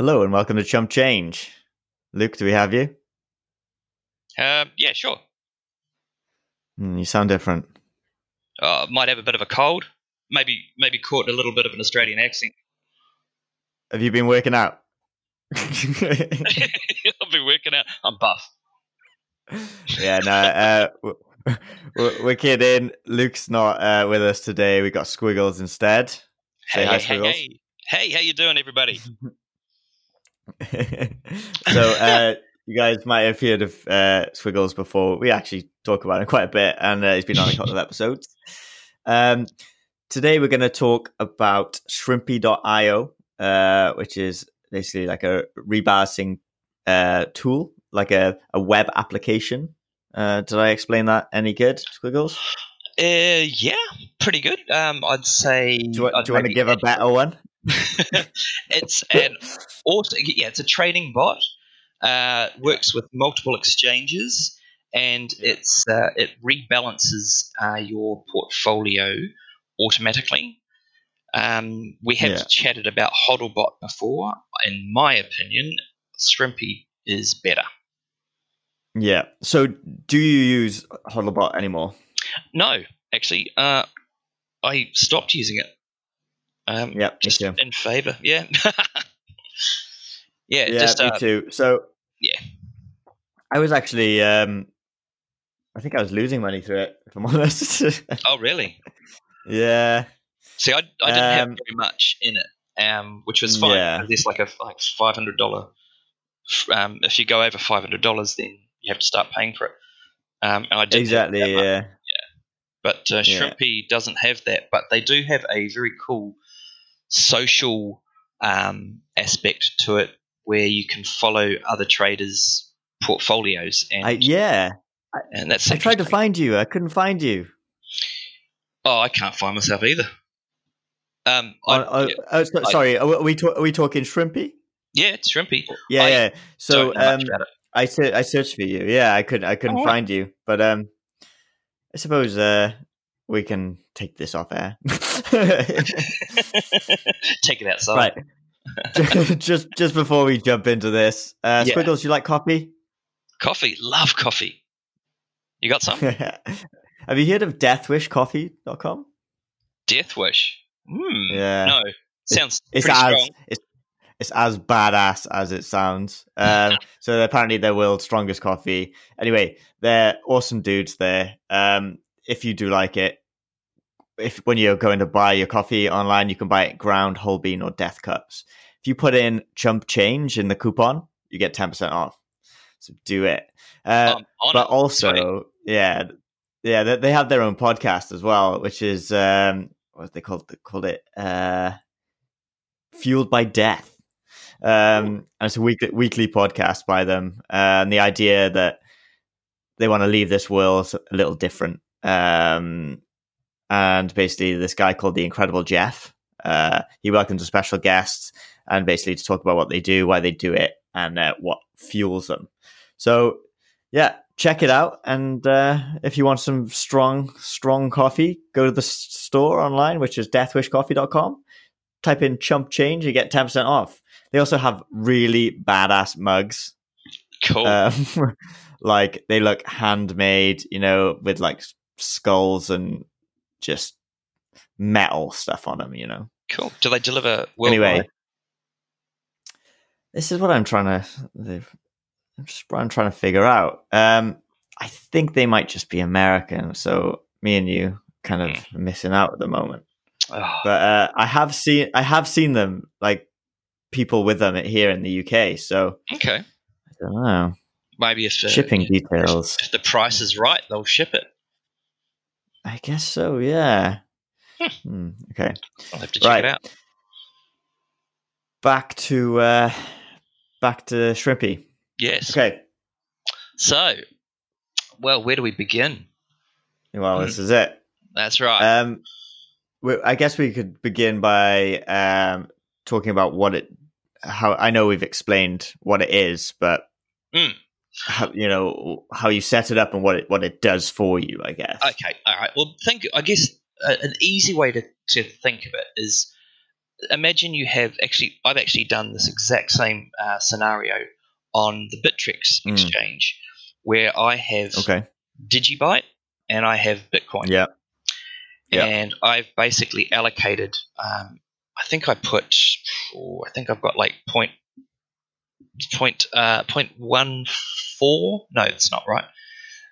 Hello and welcome to Chump Change. Luke, do we have you? Um, yeah, sure. Mm, you sound different. Uh, might have a bit of a cold. Maybe maybe caught a little bit of an Australian accent. Have you been working out? I've been working out. I'm buff. yeah, no, uh, we're, we're kidding. Luke's not uh, with us today. We got Squiggles instead. Say Hey, hi, hey, Squiggles. hey, hey, how you doing, everybody? so uh, you guys might have heard of uh, Squiggles before. We actually talk about him quite a bit, and uh, he's been on a couple of episodes. Um, today we're going to talk about Shrimpy.io, uh, which is basically like a rebalancing uh, tool, like a, a web application. Uh, did I explain that any good, Squiggles? Uh, yeah, pretty good. Um, I'd say. Do you, I'd do you want to give a better one? it's an auto, yeah, it's a trading bot. Uh, works with multiple exchanges, and it's uh, it rebalances uh, your portfolio automatically. Um, we have Yeah. chatted about HODLBot before. In my opinion, Shrimpy is better. Yeah. So do you use HODLBot anymore? No, actually, uh, I stopped using it. Um, me just in favor. Yeah. yeah, yeah, just me uh, too. So yeah. I was actually, um, I think I was losing money through it. If I'm honest. Oh, really? yeah, See, I, I didn't have Um, very much in it, um, which was fine. Yeah. There's like a like five hundred dollar. Um, if you go over five hundred dollars, then you have to start paying for it. Um, and I didn't exactly. much. Yeah, But uh, Yeah. Shrimpy doesn't have that. But they do have a very cool social um, aspect to it, where you can follow other traders' portfolios, and I, yeah. and that's I tried to find you. I couldn't find you. Oh, I can't find myself either. Um, I, Oh, oh, yeah, oh, so- I- sorry, are we talk, are we talking Shrimpy? yeah, it's Shrimpy. Yeah, yeah. So um, much about it. I ser- I searched for you. Yeah, I couldn't I couldn't Alright. find you, but um, I suppose uh we can take this off air. Take it outside. right. just just before we jump into this, uh, Yeah. Squiggles, you like coffee? Coffee, love coffee. You got some? Have you heard of deathwishcoffee.com? Death Wish. Hmm. Yeah. No, sounds It's pretty as strong. it's it's as badass as it sounds. Um, so apparently they're apparently the world's strongest coffee. Anyway, they're awesome dudes there. Um, if you do like it, if when you're going to buy your coffee online, you can buy it ground, whole bean, or death cups. If you put in chump change in the coupon, you get ten percent off. So do it. Uh, Um, but it. also, Sorry. yeah, yeah, they, they have their own podcast as well, which is um, what they called they called it uh, fueled by death. Um, and it's a weekly weekly podcast by them, uh, and the idea that they want to leave this world a little different. Um, and basically, this guy called the Incredible Jeff, uh, he welcomes a special guest, and basically to talk about what they do, why they do it, and uh, what fuels them. So yeah, check it out. And uh, if you want some strong, strong coffee, go to the store online, which is deathwishcoffee.com. Type in chump change, you get 10% off. They also have really badass mugs. cool. Um, like they look handmade, you know, with like skulls and just metal stuff on them, you know. cool. Do they deliver Anyway, this is what I'm trying to. I'm just what I'm trying to figure out. Um, I think they might just be American, so me and you kind of missing out at the moment. Oh, But uh, I have seen I have seen them like people with them here in the UK. So okay. I don't know Maybe if the, shipping if, details. if the price is right, they'll ship it. I guess so. Yeah. Hmm, okay. I'll have to check Right. it out. Back to uh, back to Shrimpy. Yes. Okay. So, well, where do we begin? Well, this is it. That's right. Um, I guess we could begin by um, talking about what it. How I know we've explained what it is, but Mm. How, you know how you set it up and what it what it does for you. I guess. Okay, all right. Well, think. I guess uh, an easy way to, to think of it is imagine you have actually. I've actually done this exact same uh, scenario on the Bittrex Mm. exchange, where I have Okay. Digibyte and I have Bitcoin. Yeah. Yeah. And I've basically allocated. Um, I think I put. Oh, I think I've got like point point uh, point one four. No, it's not right.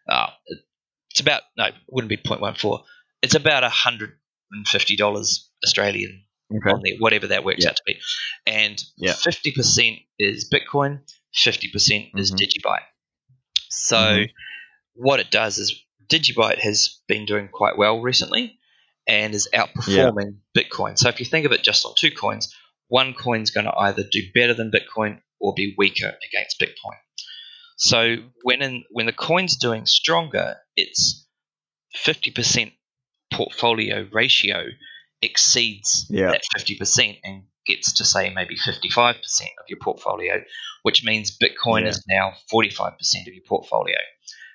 Uh, it's about no, it wouldn't be point one four. It's about a hundred and fifty dollars Australian Okay. on there, whatever that works Yeah. out to be. And Yeah. fifty percent is Bitcoin, fifty percent is. Digibyte. So Mhm. what it does is Digibyte has been doing quite well recently and is outperforming Bitcoin. So if you think of it just on two coins, one coin's going to either do better than Bitcoin or be weaker against Bitcoin. So when in, when the coin's doing stronger, its 50% portfolio ratio exceeds Yeah. that 50% and gets to say maybe 55% of your portfolio, which means Bitcoin Yeah. is now 45% of your portfolio.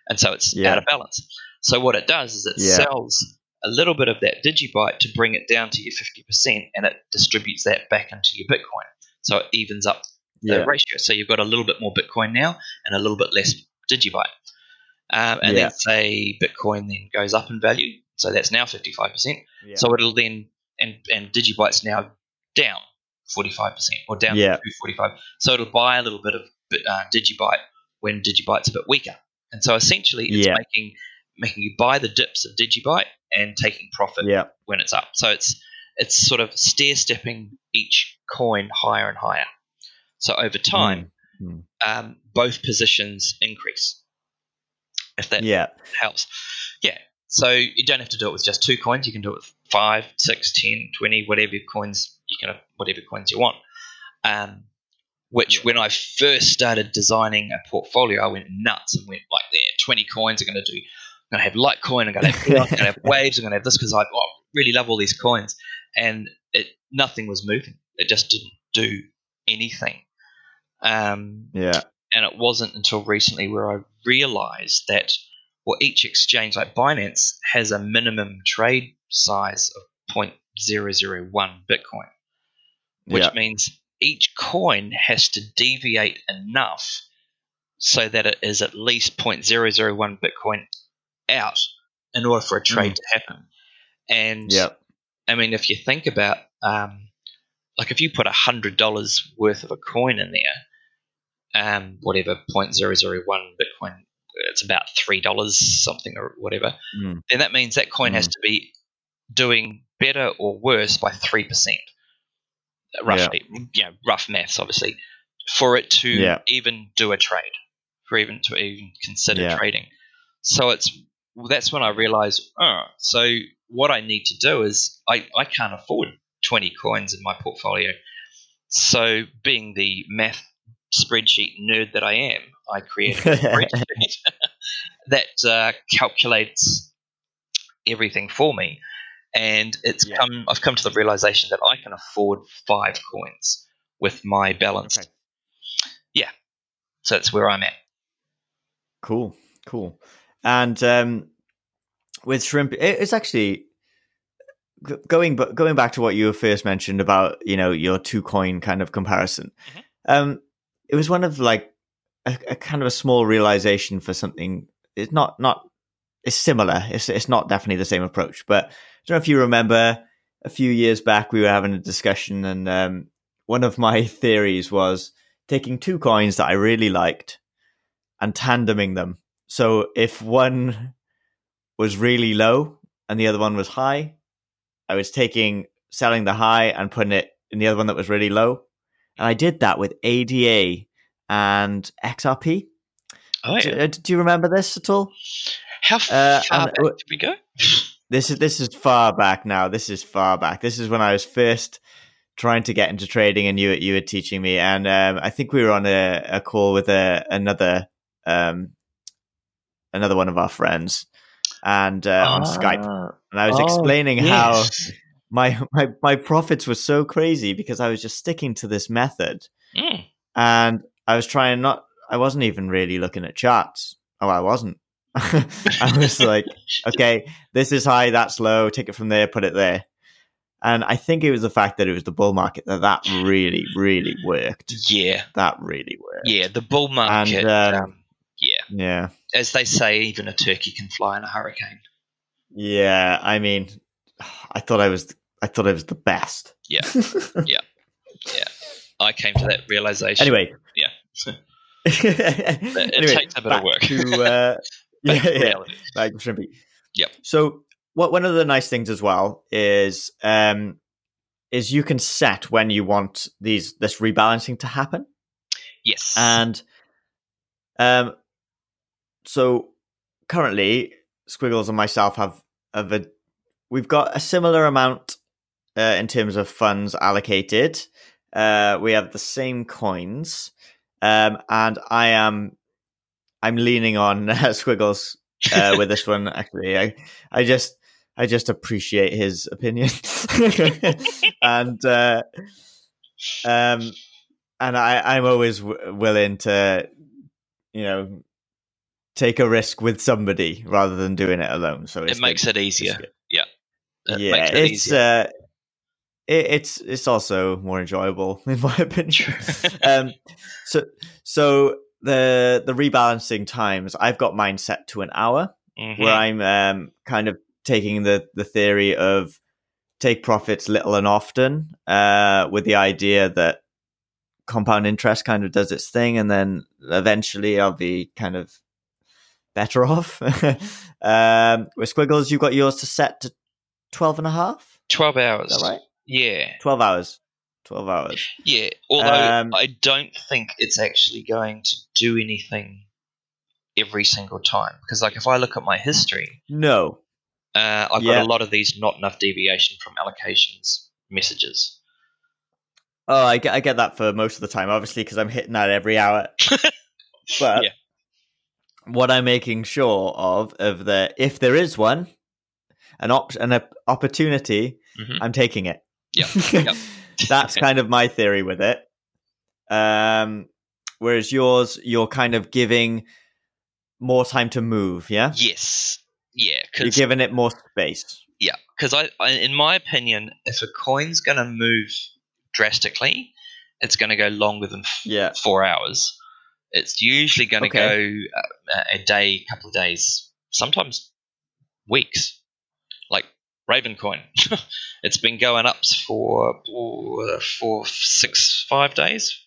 And so it's Yeah. out of balance. So what it does is it sells a little bit of that Digibyte to bring it down to your 50% and it distributes that back into your Bitcoin. So it evens up the Yeah. ratio. So you've got a little bit more Bitcoin now and a little bit less Digibyte. Um, and Yeah. then say Bitcoin then goes up in value. So that's now 55%. Yeah. So it'll then, and, and Digibyte's now down 45% or down Yeah. to 45. So it'll buy a little bit of uh, Digibyte when Digibyte's a bit weaker. And so essentially it's Yeah. making making you buy the dips of Digibyte and taking profit yeah. when it's up. So it's it's sort of stair stepping each coin higher and higher. So over time, Mm. um, both positions increase. If that Yeah. helps. Yeah. So you don't have to do it with just two coins. You can do it with five, six, ten, twenty, whatever coins you can, whatever coins you want. Um, which when I first started designing a portfolio, I went nuts and went like, there, twenty coins. I'm going to do. I'm going to have Litecoin. I'm going to have, I'm going to have Waves. I'm going to have this because I oh, really love all these coins, and it nothing was moving. It just didn't do anything. Um, Yeah. and it wasn't until recently where I realized that well, each exchange like Binance has a minimum trade size of 0.001 Bitcoin, which Yeah. means each coin has to deviate enough so that it is at least 0.001 Bitcoin out in order for a trade to happen. And Yeah. I mean, if you think about, um, like, if you put a hundred dollars worth of a coin in there, um, whatever 0.001 Bitcoin, it's about three dollars something or whatever. Mm. Then that means that coin has Mm. to be doing better or worse by three percent, roughly. You know, rough maths, obviously, for it to Yeah. even do a trade, for even to even consider Yeah. trading. So it's well, that's when I realized, oh, so what I need to do is I, I can't afford 20 coins in my portfolio. So, being the math spreadsheet nerd that I am, I created a spreadsheet that uh, calculates everything for me. And it's Yeah. come. I've come to the realization that I can afford five coins with my balance. Okay. So that's where I'm at. Cool, cool. And um, with shrimp, it's actually going going back to what you first mentioned about you know your two coin kind of comparison. Mhm. Um, it was one of like a, a kind of a small realization for something. It's not not it's similar. It's it's not definitely the same approach, but I don't know if you remember a few years back we were having a discussion, and um, one of my theories was taking two coins that I really liked and tandeming them. So if one was really low and the other one was high, I was taking selling the high and putting it in the other one that was really low. And I did that with ADA and XRP. Oh Do, yeah. uh, do you remember this at all? How Uh, far and- back did we go? This is this is far back now. This is far back. This is when I was first trying to get into trading, and you you were teaching me. And um, I think we were on a, a call with a another um, another one of our friends, and uh, on Skype. Ah, And I was oh, explaining how yes. My, my my profits were so crazy because I was just sticking to this method, Mm. and I was trying not. I wasn't even really looking at charts. Oh, I wasn't. I was like, okay, this is high, that's low. Take it from there, put it there. and I think it was the fact that it was the bull market that that really, really worked. Yeah, That really worked. yeah. The bull market. um, um, yeah, Yeah. as they say, even a turkey can fly in a hurricane. Yeah. I mean, I thought I was, I thought it was the best. Yeah. Yeah, yeah. I came to that realization. anyway. Yeah. it it takes a bit of work. To, uh, yeah, to yeah. like shrimpy. Yep. So what one of the nice things as well is um is you can set when you want these this rebalancing to happen. Yes. And um so currently Squiggles and myself have have a we've got a similar amount uh, in terms of funds allocated. Uh we have the same coins. Um and I am I'm leaning on uh, Squiggles uh, with this one. Actually, I, I just, I just appreciate his opinion, and uh, um, and I, I'm always w- willing to, you know, take a risk with somebody rather than doing it alone. So it's it makes good. it easier. good. It yeah, it it's easier. uh, it, it's it's also more enjoyable in my opinion. um, so so the the rebalancing times, I've got mine set to an hour Mhm. where I'm um, kind of taking the the theory of take profits little and often, uh, with the idea that compound interest kind of does its thing, and then eventually I'll be kind of better off. um, with Squiggles, you've got yours to set to 12 and a half. 12 hours. Is that right? Yeah. 12 hours. 12 hours. Yeah. Although Um, I don't think it's actually going to do anything every single time. Because, like, if I look at my history, No. uh, I've Yeah. got a lot of these not enough deviation from allocations messages. Oh, I get, I get that for most of the time, obviously, because I'm hitting that every hour. but Yeah. what I'm making sure of, of the if there is one, an op- an op- opportunity, Mhm. I'm taking it. Yep. That's kind of my theory with it. Um, whereas yours, you're kind of giving more time to move. Yeah, Yes. Yeah. you're giving it more space. Yeah, because I, I, in my opinion, if a coin's going to move drastically, it's going to go longer than f- Yeah. four hours. It's usually going to Okay. go uh, a day, couple of days, sometimes weeks. Like Raven coin, it's been going up for for four, six, five days.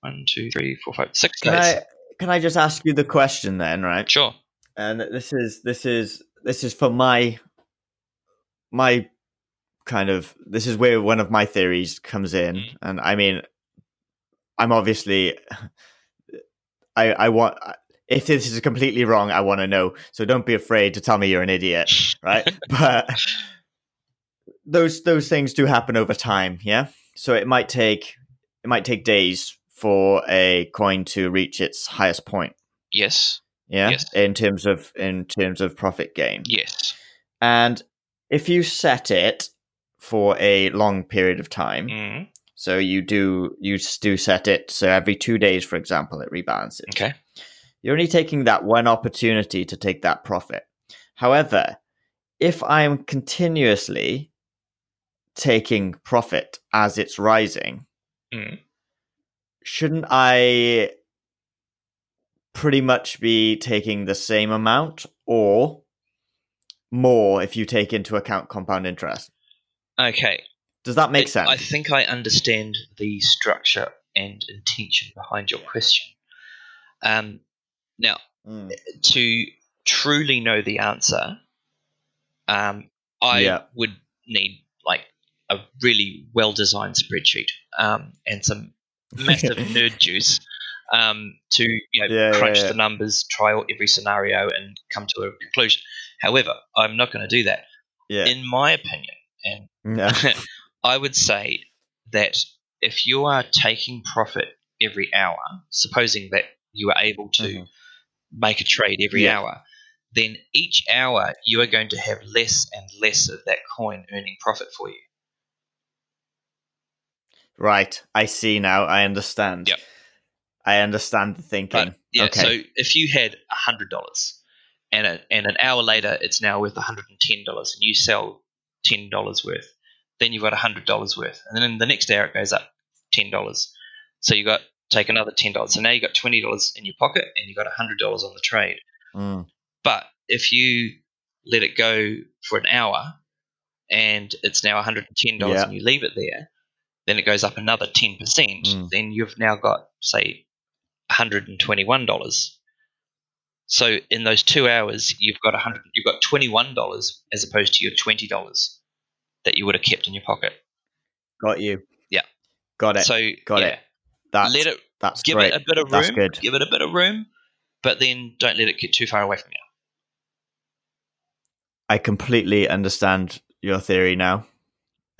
One, two, three, four, five, six Can days. I can I just ask you the question then, right? Sure. and this is this is this is for my my kind of this is where one of my theories comes in Mm. and i mean i'm obviously i i want if this is completely wrong i want to know so don't be afraid to tell me you're an idiot right but those those things do happen over time yeah so it might take it might take days for a coin to reach its highest point Yes. yeah Yes. in terms of in terms of profit gain Yes. and if you set it for a long period of time Mm, so you do you do set it so every two days for example it rebalances okay. You're only taking that one opportunity to take that profit however if i'm continuously taking profit as it's rising Mm. shouldn't i pretty much be taking the same amount or more if you take into account compound interest Okay. does that make I- sense I think I understand the structure and intention behind your question. Um, now, Mm. to truly know the answer, um, I Yeah. would need like a really well designed spreadsheet um, and some massive nerd juice um, to you know, Yeah, crunch yeah. the numbers, try out every scenario, and come to a conclusion. However, I'm not going to do that. yeah In my opinion, and No. I would say that if you are taking profit every hour, supposing that you are able to Mhm. Make a trade every Yeah. hour, then each hour you are going to have less and less of that coin earning profit for you. right i see now i understand Yep. i understand the thinking But yeah, okay so if you had hundred dollars and a, and an hour later it's now worth hundred and ten dollars, and you sell ten dollars worth, then you've got hundred dollars worth, and then in the next hour it goes up ten dollars. So you got take another ten dollars. So now you got twenty dollars in your pocket, and you got hundred dollars on the trade. Mm. But if you let it go for an hour, and it's now one hundred and ten dollars, Yeah. and you leave it there, then it goes up another ten percent. Mm. Then you've now got say one hundred and twenty-one dollars. So in those two hours, you've got a hundred. You've got twenty-one dollars as opposed to your twenty dollars that you would have kept in your pocket. Got you. Yeah. Got it. So Got yeah, it. That's let it that's give great. it a bit of room. That's good. Give it a bit of room, but then don't let it get too far away from you. I completely understand your theory now.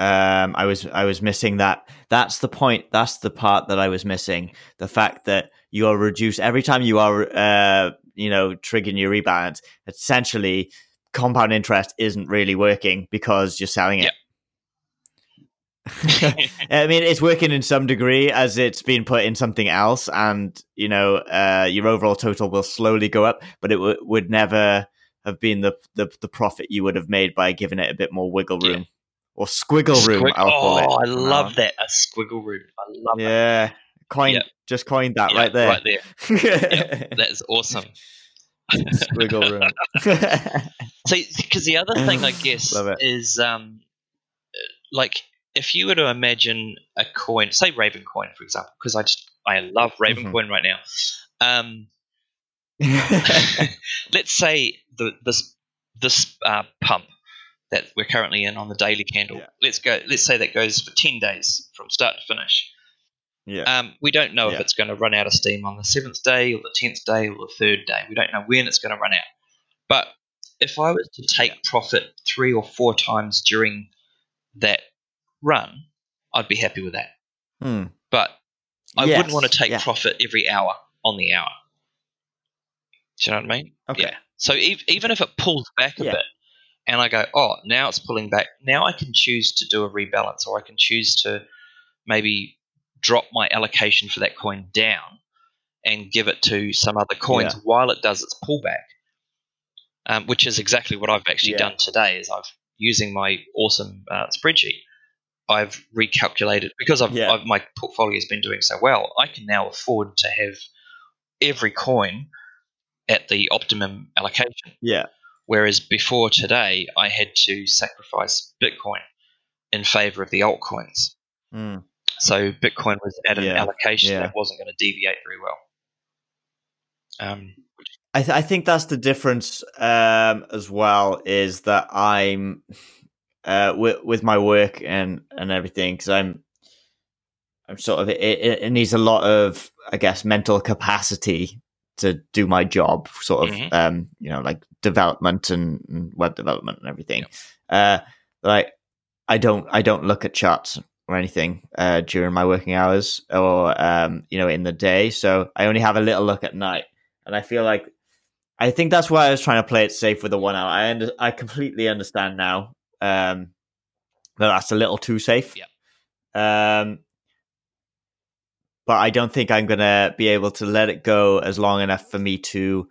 Um, I was I was missing that. That's the point. That's the part that I was missing. The fact that you are reduced every time you are, uh, you know, triggering your rebalance. Essentially, compound interest isn't really working because you're selling it. I mean, it's working in some degree as it's been put in something else, and you know, uh, your overall total will slowly go up, but it w- would never have been the, the the profit you would have made by giving it a bit more wiggle room Yeah. or squiggle room. Squig- I'll call oh, it. I love that a squiggle room. I love that. Yeah, coin. Yeah. Just coined that Yeah, right there. Right there. That is awesome. squiggle room. So, because the other thing, I guess, is um, like if you were to imagine a coin, say Raven coin, for example, because I just I love Raven Mhm. coin right now. Um, let's say the this this uh, pump that we're currently in on the daily candle. Yeah. Let's go. Let's say that goes for ten days from start to finish. yeah. Um, we don't know Yeah. if it's going to run out of steam on the seventh day or the tenth day or the third day. We don't know when it's going to run out. But if I was to take profit three or four times during that run, I'd be happy with that. Hmm. But I Yes, wouldn't want to take yeah. profit every hour on the hour. Do you know what I mean? Okay. Yeah. So ev- even if it pulls back a Yeah. bit, and I go, oh, now it's pulling back. Now I can choose to do a rebalance, or I can choose to maybe drop my allocation for that coin down and give it to some other coins Yeah. while it does its pullback. Um, which is exactly what I've actually Yeah. done today. Is I've using my awesome uh, spreadsheet. I've recalculated because I've, Yeah. I've my portfolio has been doing so well. I can now afford to have every coin at the optimum allocation. Yeah. Whereas before today, I had to sacrifice Bitcoin in favor of the altcoins. Hmm. So Bitcoin was at an Yeah, allocation yeah. that wasn't going to deviate very well. Um, I, th- I think that's the difference um, as well is that I'm uh, with with my work and and everything because I'm I'm sort of it, it, it needs a lot of I guess mental capacity to do my job sort of Mhm. um, you know like development and, and web development and everything uh, like I don't I don't look at charts or anything uh, during my working hours or um, you know in the day so I only have a little look at night and I feel like I think that's why I was trying to play it safe with the one hour. I under, I completely understand now um, that that's a little too safe. Yeah. Um, but I don't think I'm gonna be able to let it go as long enough for me to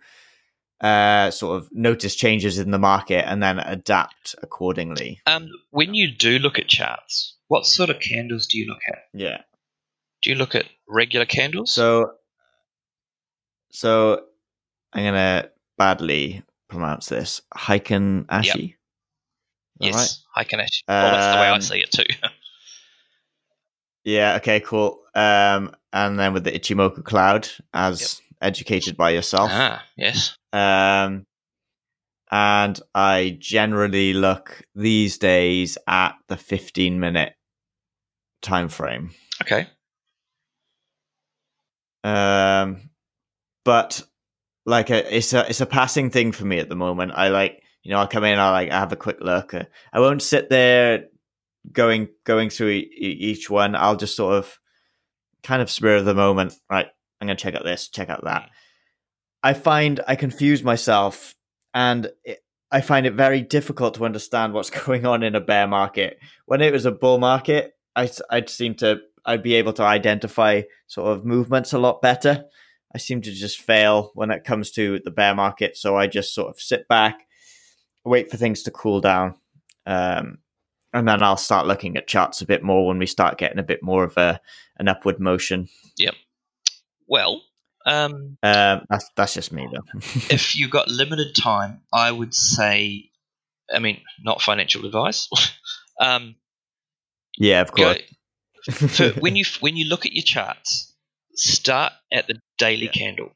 uh, sort of notice changes in the market and then adapt accordingly. um, when you do look at charts, what sort of candles do you look at? Yeah. Do you look at regular candles? So, so I'm gonna badly pronounce this. Heikin Ashi. Yes, I can actually. Well, that's the way I Um, see it too. Yeah. Okay. Cool. Um, and then with the Ichimoku Cloud, as educated by yourself. ah, yes. Um, and I generally look these days at the 15 minute time frame. Okay. Um, but like a, it's a it's a passing thing for me at the moment. I like you know I'll come in, I like I have a quick look. Uh, I won't sit there going going through e- each one. I'll just sort of kind of spur of the moment. Right, I'm gonna check out this, check out that. I find I confuse myself, and it, I find it very difficult to understand what's going on in a bear market. When it was a bull market, I I'd seem to I'd be able to identify sort of movements a lot better. I seem to just fail when it comes to the bear market, so I just sort of sit back, wait for things to cool down, um, and then I'll start looking at charts a bit more when we start getting a bit more of a an upward motion. Yep. Well, um, Um, that's that's just me though. if you've got limited time, I would say, I mean, not financial advice. um, yeah, of go, course. for when you when you look at your charts, start at the daily Yeah. candle.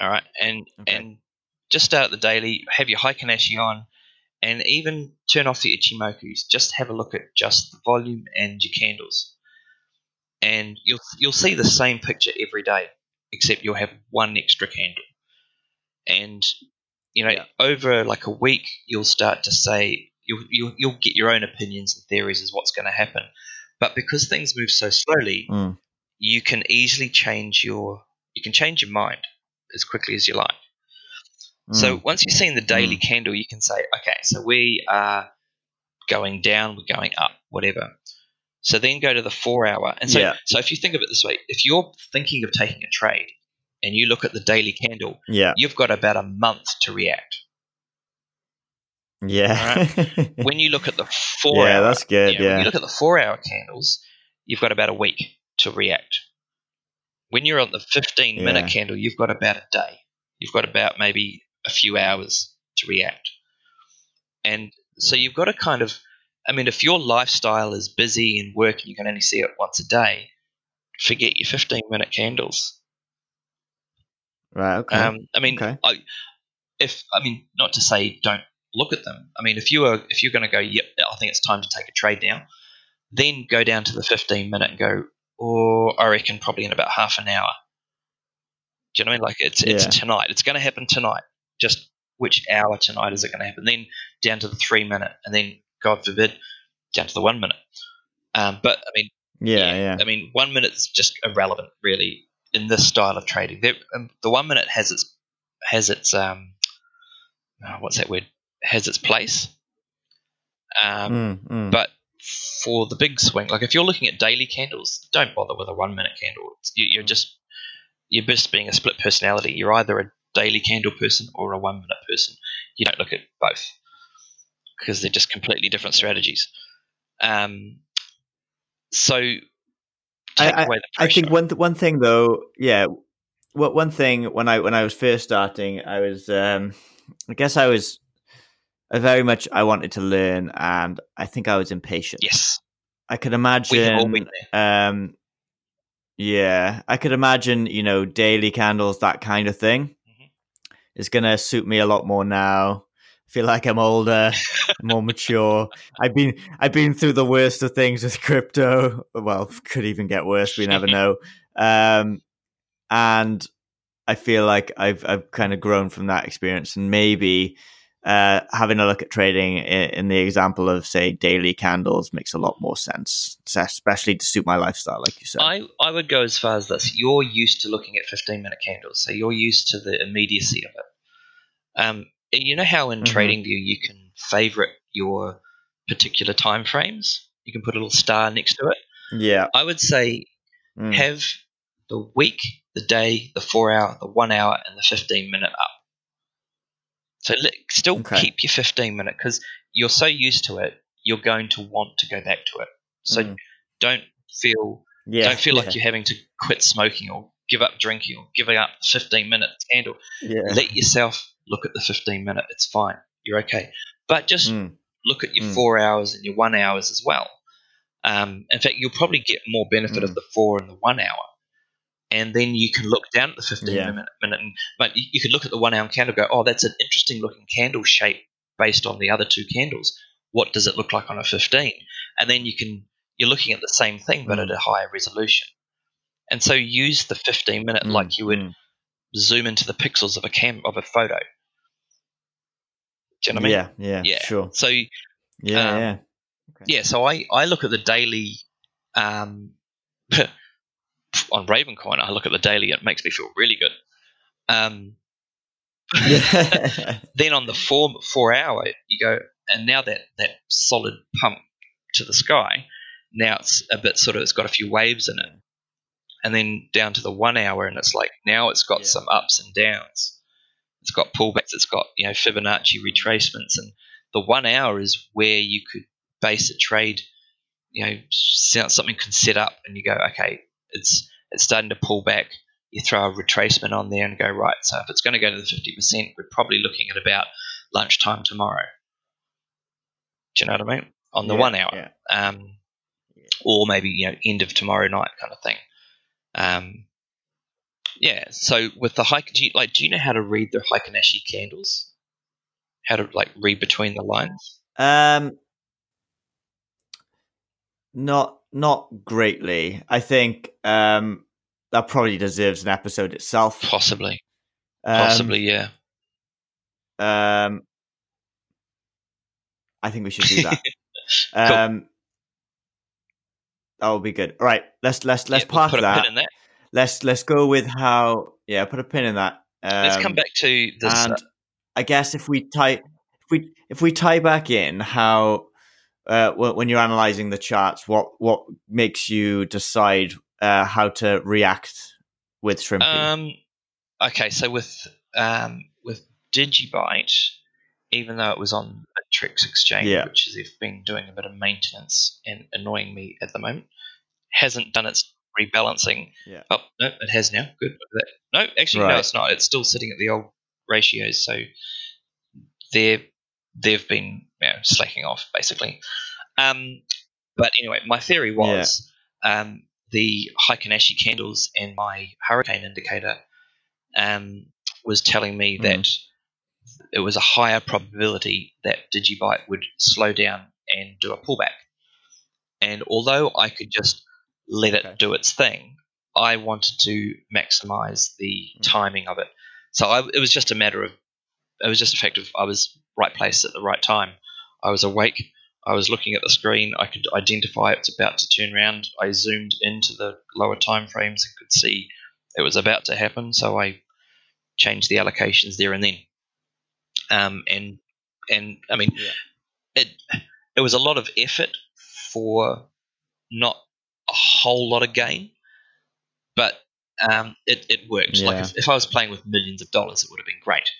All right, and Okay. and just start the daily. Have your Heikin Ashi on, and even turn off the Ichimokus. Just have a look at just the volume and your candles, and you'll you'll see the same picture every day, except you'll have one extra candle. And you know, Yeah. over like a week, you'll start to say you'll you'll, you'll get your own opinions and theories as what's going to happen. But because things move so slowly, Mm. you can easily change your you can change your mind as quickly as you like. So Mm. once you've seen the daily candle, you can say, okay, so we are going down, we're going up, whatever. So then go to the four hour. And so, Yeah. so if you think of it this way, if you're thinking of taking a trade and you look at the daily candle, yeah, you've got about a month to react. yeah, When you look at the four yeah, hour, that's good. yeah, When you look at the four hour candles, you've got about a week to react. When you're on the 15 minute Yeah. candle, you've got about a day. You've got about maybe a few hours to react. And so you've got to kind of, I mean, if your lifestyle is busy and work and you can only see it once a day, forget your 15 minute candles. right. Okay. Um, I mean, Okay. I, if I mean, not to say don't look at them. I mean, if you are if you're going to go, yep, I think it's time to take a trade now, then go down to the 15 minute and go, or I reckon probably in about half an hour. Do you know what I mean? Like it's it's Yeah. tonight. It's going to happen tonight. Just which hour tonight is it going to happen? Then down to the three minute, and then God forbid, down to the one minute. Um, but I mean, yeah, yeah, I mean, one minute's just irrelevant, really, in this style of trading. There, um, the one minute has its has its um, oh, what's that word? Has its place. Um, Mm, mm. But for the big swing, like if you're looking at daily candles, don't bother with a one minute candle. It's- you- You're just you're just being a split personality. You're either a daily candle person or a one minute person. You don't look at both because they're just completely different strategies. Um, so take away the I think one th- one thing though, yeah, what one thing when I when I was first starting, I was um I guess I was I very much I wanted to learn and I think I was impatient. yes, I could we have all imagine um yeah, I could imagine, you know, daily candles that kind of thing. Is going to suit me a lot more now. I feel like I'm older, more mature. I've been I've been through the worst of things with crypto. Well, could even get worse. We never know. Um, and I feel like I've I've kind of grown from that experience, and maybe uh, having a look at trading in, in the example of say daily candles makes a lot more sense, especially to suit my lifestyle, like you said. I, I would go as far as this. You're used to looking at 15 minute candles, so you're used to the immediacy of it. Um, you know how in Mhm. TradingView you can favorite your particular time frames? You can put a little star next to it. yeah. I would say Mm. have the week, the day, the four hour, the one hour, and the 15 minute up. So still Okay. keep your 15 minute because you're so used to it, you're going to want to go back to it. So Mm. don't feel yeah. don't feel yeah. like you're having to quit smoking or give up drinking or giving up 15 minute candle. yeah. Let yourself look at the 15 minute. It's fine. You're okay. But just Mm. look at your Mm. four hours and your one hours as well. Um, in fact, you'll probably get more benefit Mm. of the four and the one hour. And then you can look down at the 15 Yeah. minute, minute and, but you, you could look at the one hour candle and go, oh, that's an interesting looking candle shape based on the other two candles. What does it look like on a 15? And then you can, you're looking at the same thing, but Mm. at a higher resolution. And so use the 15 minute Mm, like you would mm. zoom into the pixels of a cam of a photo. Do you know what I mean? yeah, yeah, Yeah. sure. So Yeah, Um, yeah. yeah, so I, I look at the daily um, on Ravencoin. I look at the daily. It makes me feel really good. Um, then on the four four hour, you go, and now that that solid pump to the sky, now it's a bit sort of it's got a few waves in it, and then down to the one hour, and it's like now it's got Yeah. some ups and downs. It's got pullbacks. It's got you know Fibonacci retracements, and the one hour is where you could base a trade, you know, something can set up, and you go, okay, it's it's starting to pull back. You throw a retracement on there and go right. So if it's going to go to the fifty percent, we're probably looking at about lunchtime tomorrow. Do you know what I mean? On the Yeah, one hour, yeah. um, or maybe you know end of tomorrow night kind of thing. Um, yeah. So with the hike, do you, like, do you know how to read the Heikin Ashi candles? How to like read between the lines? Um, not not greatly. I think um that probably deserves an episode itself. Possibly, Um, possibly, yeah. Um, I think we should do that. um, that would be good. All right, let's let's let's Yeah, we'll park a that. pin in that. Let's let's go with how. Yeah, put a pin in that. Um, Let's come back to this. and I guess if we tie if we if we tie back in how uh, when you're analyzing the charts, what what makes you decide uh, how to react with Shrimpy? Um, okay, so with um, with Digibyte, even though it was on a Trix Exchange, Yeah. which has been doing a bit of maintenance and annoying me at the moment, hasn't done its rebalancing. Yeah. Oh no, it has now. Good. Look at that. No, actually, no, it's not. It's still sitting at the old ratios. So they're they've been you know, slacking off basically. Um, but anyway, my theory was um, the Heikin Ashi candles and my hurricane indicator um, was telling me Mm. that it was a higher probability that Digibyte would slow down and do a pullback. And although I could just let it do its thing, I wanted to maximize the Mm. timing of it. So I, it was just a matter of, it was just a fact of I was right place at the right time. I was awake. I was looking at the screen. I could identify it's about to turn around. I zoomed into the lower time frames and could see it was about to happen. So I changed the allocations there and then. Um, and and I mean, Yeah. it it was a lot of effort for not a whole lot of gain, but um, it it worked. Like if, if I was playing with millions of dollars, it would have been great.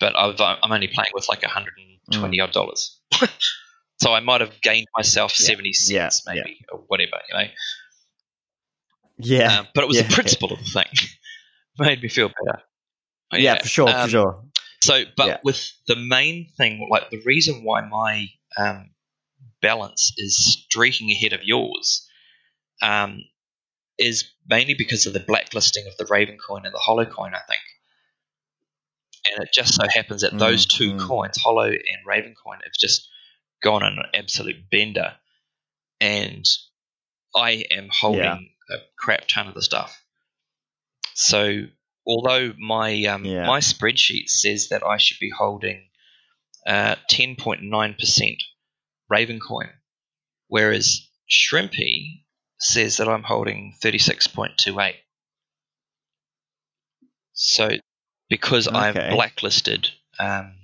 But I've, I'm only playing with like 120 odd dollars, so I might have gained myself Mm. Yeah. 70 Yeah. cents, maybe or whatever, you know. yeah, Um, but it was Yeah. the principle of the thing made me feel better. yeah, for sure, Um, for sure. So, but Yeah. with the main thing, like the reason why my um, balance is streaking ahead of yours, um, is mainly because of the blacklisting of the Raven coin and the Holo coin, I think. And it just so happens that those Mm, two mm. coins, Holo and Raven coin, have just gone on an absolute bender. And I am holding a crap ton of the stuff. So, although my um, Yeah. my spreadsheet says that I should be holding uh, 10.9% Raven coin, whereas Shrimpy says that I'm holding 36.28. So, because I've blacklisted um,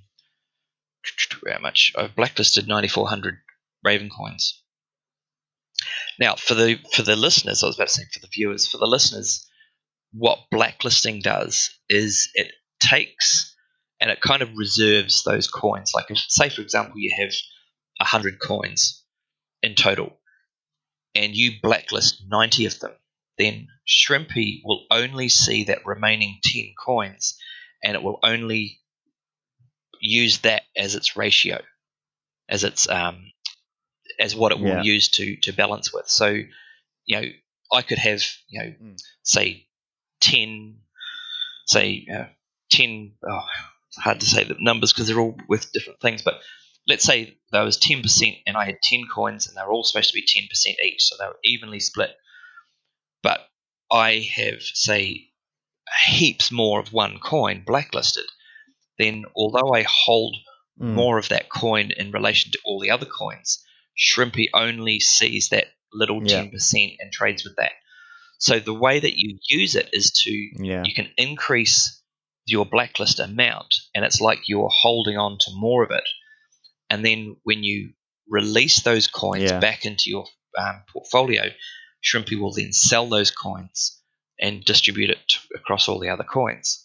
how much? I've blacklisted 9,400 Raven coins. Now, for the for the listeners, I was about to say for the viewers, for the listeners, what blacklisting does is it takes and it kind of reserves those coins. Like, if, say for example, you have hundred coins in total, and you blacklist ninety of them, then Shrimpy will only see that remaining ten coins, and it will only use that as its ratio, as its um, as what it will Yeah. use to to balance with. So, you know, I could have you know, Mm. say ten, say uh, ten. Oh, it's hard to say the numbers because they're all with different things, but let's say there was ten percent, and I had ten coins, and they were all supposed to be ten percent each, so they were evenly split. But I have say heaps more of one coin blacklisted. Then, although I hold Mm. more of that coin in relation to all the other coins, Shrimpy only sees that little Yeah. ten percent and trades with that. So the way that you use it is to Yeah, you can increase your blacklist amount, and it's like you're holding on to more of it. And then when you release those coins Yeah. back into your um, portfolio, Shrimpy will then sell those coins and distribute it across all the other coins.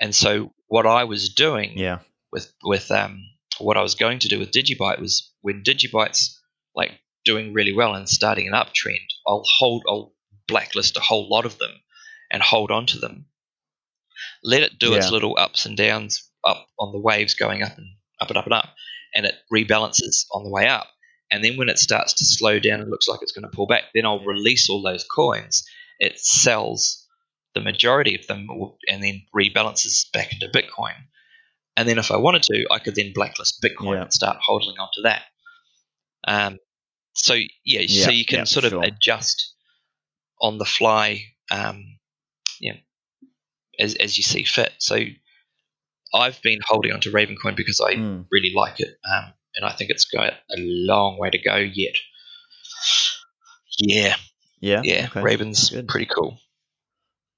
And so what I was doing yeah, with with um, what I was going to do with Digibyte was when Digibyte's like doing really well and starting an uptrend, I'll hold, I'll blacklist a whole lot of them and hold on to them. Let it do its little ups and downs up on the waves going up and up and up and up, and it rebalances on the way up. And then when it starts to slow down and looks like it's going to pull back, then I'll release all those coins. It sells the majority of them and then rebalances back into Bitcoin. And then if I wanted to, I could then blacklist Bitcoin Yeah. and start holding onto that. Um, so yeah, so you can yeah, sort of sure. adjust on the fly, um, yeah, as as you see fit. So I've been holding onto Ravencoin because I Mm. really like it, um, and I think it's got a long way to go yet. Yeah, Yeah. yeah, Okay. Raven's Good. pretty cool.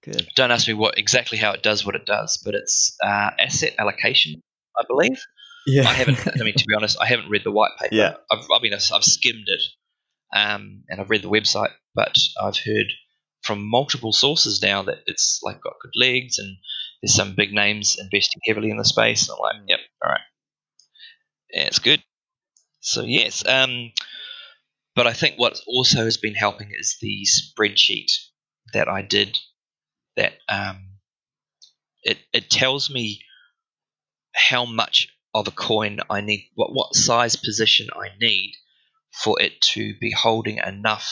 Good. Don't ask me what exactly how it does what it does, but it's uh, asset allocation, I believe. Yeah. I haven't. I mean, to be honest, I haven't read the white paper. Yeah. I've, I mean, I've, I've skimmed it, um, and I've read the website, but I've heard from multiple sources now that it's like got good legs, and there's some big names investing heavily in the space. And I'm like, Mm. yep, all right, yeah, it's good. So yes, um, but I think what also has been helping is the spreadsheet that I did. That um, it it tells me how much of a coin I need, what what size position I need for it to be holding enough,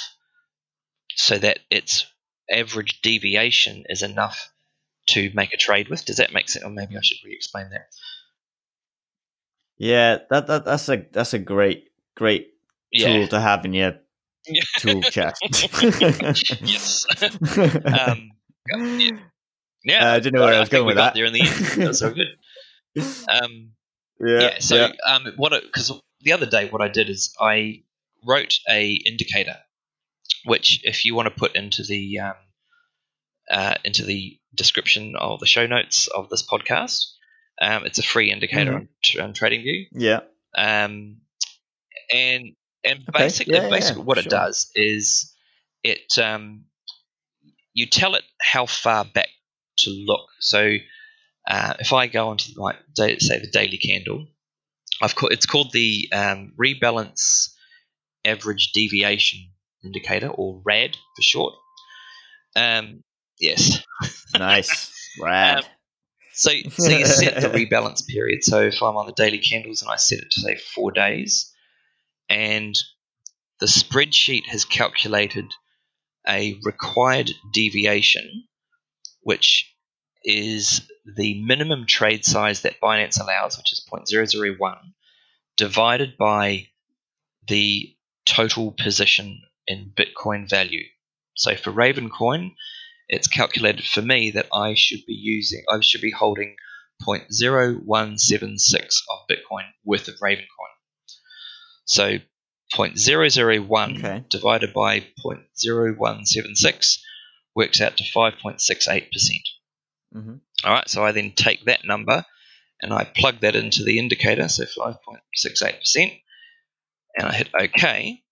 so that its average deviation is enough to make a trade with. Does that make sense? Or maybe I should re-explain that. Yeah. That, that that's a that's a great great Yeah. tool to have in your tool chest. yes. um, yeah. Yeah. Uh, I didn't know where I was think going with that. there in the end. Was so good. Um, yeah. yeah. So yeah. um, what? Because the other day, what I did is I wrote a indicator, which if you want to put into the um, uh, into the description of the show notes of this podcast, um, it's a free indicator on, on TradingView. Yeah. Um, and and Okay. basically, Yeah, basically, yeah, what sure. it does is it um, you tell it how far back to look. So uh, if I go onto like da- say the daily candle, I've called it's called the um, rebalance average deviation indicator or RAD for short. Um, yes. Nice. Rad. Um, So, so you set the rebalance period. So if I'm on the daily candles and I set it to say four days, and the spreadsheet has calculated a required deviation, which is the minimum trade size that Binance allows, which is 0.001, divided by the total position in Bitcoin value. So for Ravencoin, it's calculated for me that I should be using, I should be holding 0.0176 of Bitcoin worth of Ravencoin. So 0.001 Okay. divided by 0.0176 works out to 5.68%. hmm All right, so I then take that number and I plug that into the indicator, so 5.68%, and I hit OK.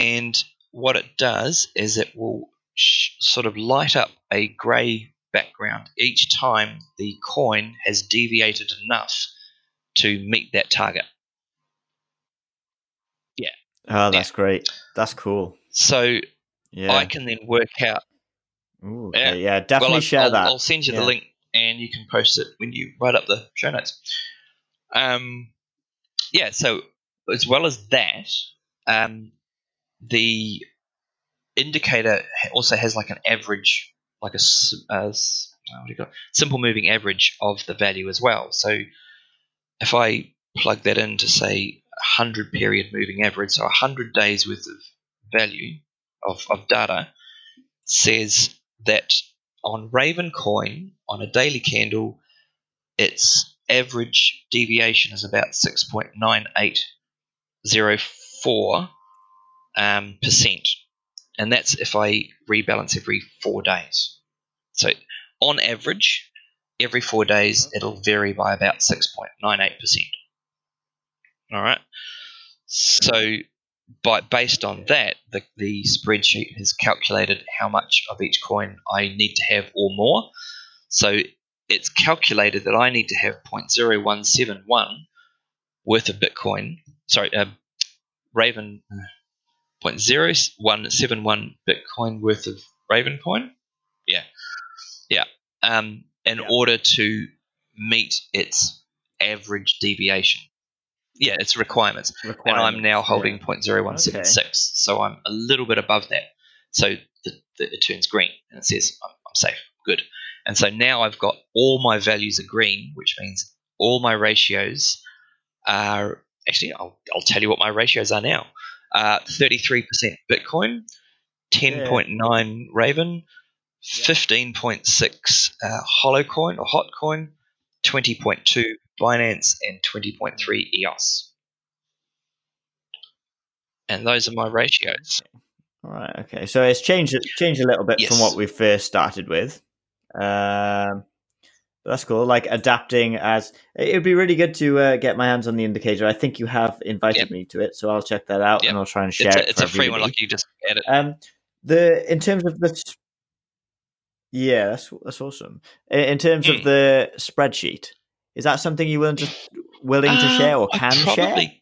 And what it does is it will sh- sort of light up a grey background each time the coin has deviated enough to meet that target. Oh, that's great. That's cool. So Yeah. I can then work out. Ooh, Yeah. okay, yeah. Definitely well, share I'll, that. I'll send you the link and you can post it when you write up the show notes. Um, yeah, so as well as that, um, the indicator also has like an average, like a what do you call it? simple moving average of the value as well. So if I plug that in to say a 100 period moving average, so 100 days worth of value of, of data, says that on Raven Coin, on a daily candle, its average deviation is about 6.9804 um, percent. And that's if I rebalance every four days. So on average, every four days, it'll vary by about 6.98%. All right. So by based on that, the, the spreadsheet has calculated how much of each coin I need to have or more. So it's calculated that I need to have 0.0171 worth of Bitcoin, sorry, uh, Raven uh, point zero one seven one Bitcoin worth of Raven coin. Yeah, yeah. Um, in Yeah. order to meet its average deviation. Yeah, its requirements. And I'm now holding yeah. 0.0176, so I'm a little bit above that. So the, the, it turns green and it says I'm, I'm safe, good. And so now I've got all my values are green, which means all my ratios are actually I'll, I'll tell you what my ratios are now. Uh, 33% Bitcoin, 10.9 Raven, 15.6 uh, Holo coin or Hotcoin, 20.2 Binance, and 20.3 EOS. And those are my ratios. Right. Okay. So it's changed changed a little bit from what we first started with. Um, that's cool. Like adapting as it would be really good to uh, get my hands on the indicator. I think you have invited Yep. me to it, so I'll check that out Yep. and I'll try and share It's it. a, it's for a free one, like you just add it. Um, the in terms of the yeah, that's that's awesome. In, in terms of Mm. the spreadsheet, is that something you willing to willing to Um, share or I can probably share?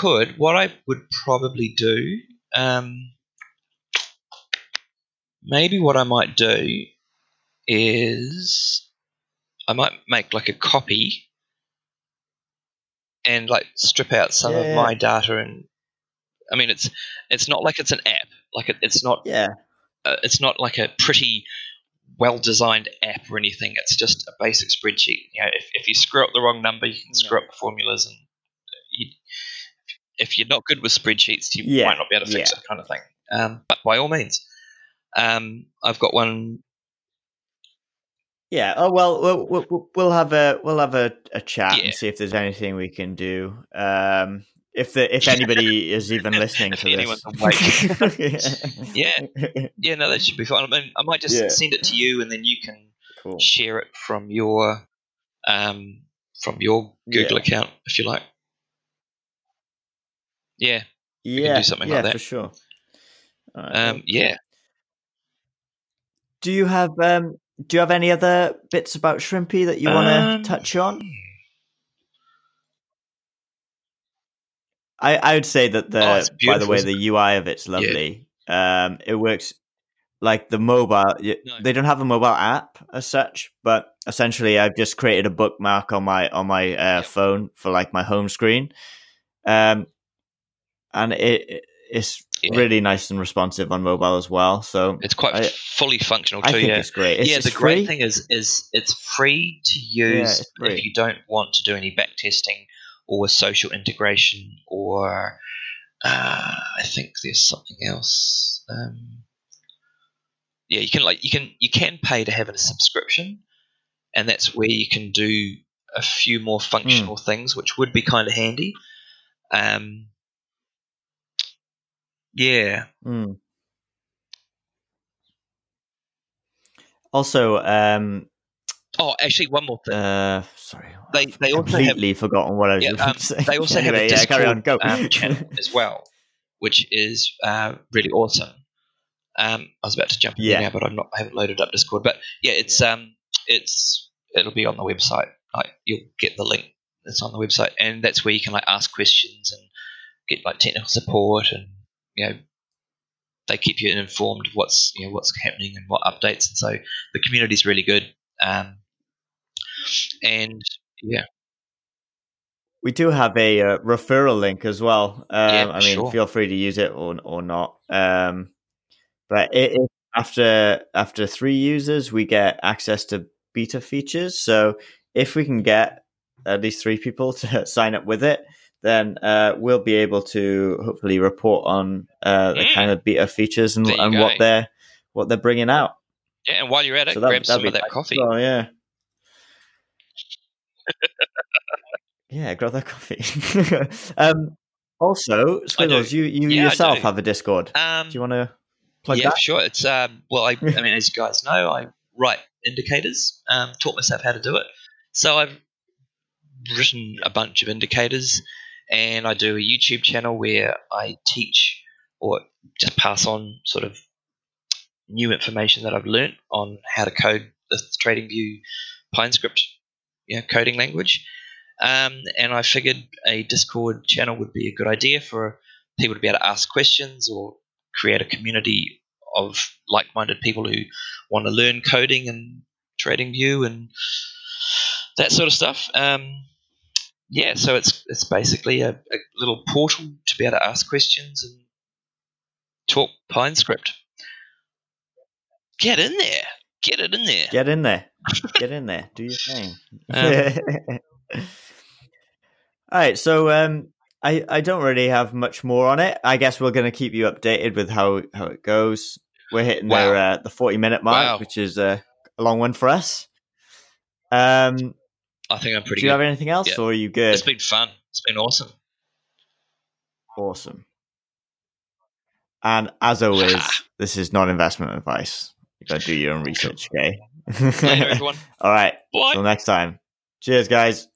could. What I would probably do, um, maybe what I might do is I might make like a copy and like strip out some Yeah, of yeah. my data and I mean it's it's not like it's an app like it, it's not Yeah, uh, it's not like a pretty well designed app or anything it's just a basic spreadsheet you know if, if you screw up the wrong number you can screw No. up the formulas and you, if you're not good with spreadsheets you Yeah, might not be able to fix yeah. it kind of thing um, but by all means um, I've got one yeah. Oh well, we'll we'll, we'll have a we'll have a, a chat Yeah. and see if there's anything we can do. Um, if the if anybody is even listening to this, Yeah. yeah no that should be fine I, mean, I might just Yeah. send it to you and then you can cool. share it from your um, from your Google Yeah. account if you like yeah Yeah, you can do something yeah, like that. for sure. Right, um, cool. yeah Do you have um do you have any other bits about Shrimpy that you want to Um, touch on? I I would say that the Oh, by the way the UI of it's lovely. Um, it works like the mobile. No. They don't have a mobile app as such, but essentially I've just created a bookmark on my on my uh, Yep. phone for like my home screen, um, and it it- it's Yeah. really nice and responsive on mobile as well. So It's quite I- fully functional I too. think yeah, it's great. It's, yeah. The great free. thing is, is it's free to use it's free. if you don't want to do any back testing or social integration, or uh, I think there's something else. Um, yeah, you can like you can you can pay to have a subscription, and that's where you can do a few more functional Hmm. things, which would be kind of handy. Um, yeah, Mm. Also, um, Oh, actually, one more thing. uh, sorry, They- I've they also have- completely forgotten what I was Yeah, um, to say. they also anyway, have a yeah, Discord carry on, go. um, channel as well, which is uh, really awesome. Um, I was about to jump in Yeah. there now, but I'm not. I haven't loaded up Discord. But yeah, it's um, it's it'll be on the website. Like you'll get the link. It's on the website, and that's where you can like ask questions and get like technical support, and you know they keep you informed of what's you know what's happening and what updates. And so the community's really good. Um, and yeah, We do have a uh, referral link as well. Um, Yeah, I mean, sure. feel free to use it or or not. Um, but it, it, after after three users, we get access to beta features. So if we can get at least three people to sign up with it, then uh, we'll be able to hopefully report on uh, the Mm. kind of beta features and, and what they're what they're bringing out. yeah. And while you're at it, So that, grab some of that nice. coffee. Oh yeah. Yeah, grab that coffee. um, also, Squiggles, you you Yeah, yourself have a Discord. Um, Do you want to plug yeah, that? sure. It's um, well, I, I mean, as you guys know, I write indicators. Um, taught myself how to do it, so I've written a bunch of indicators, and I do a YouTube channel where I teach or just pass on sort of new information that I've learnt on how to code the TradingView PineScript, you know, coding language. Um, and I figured a Discord channel would be a good idea for people to be able to ask questions or create a community of like-minded people who want to learn coding and TradingView and that sort of stuff. Um, yeah, so it's it's basically a, a, little portal to be able to ask questions and talk PineScript. Get in there. Get it in there. Get in there. Get in there. Do your thing. Um, All right. So um, I I don't really have much more on it. I guess we're going to keep you updated with how how it goes. We're hitting Wow. the uh, the forty minute mark, Wow. which is uh, a long one for us. Um, I think I'm pretty do you good. have anything else, Yeah. or are you good? It's been fun. It's been awesome. Awesome. And as always, this is not investment advice. You got to do your own research, okay? Later, everyone. All right. Bye. Till next time. Cheers, guys.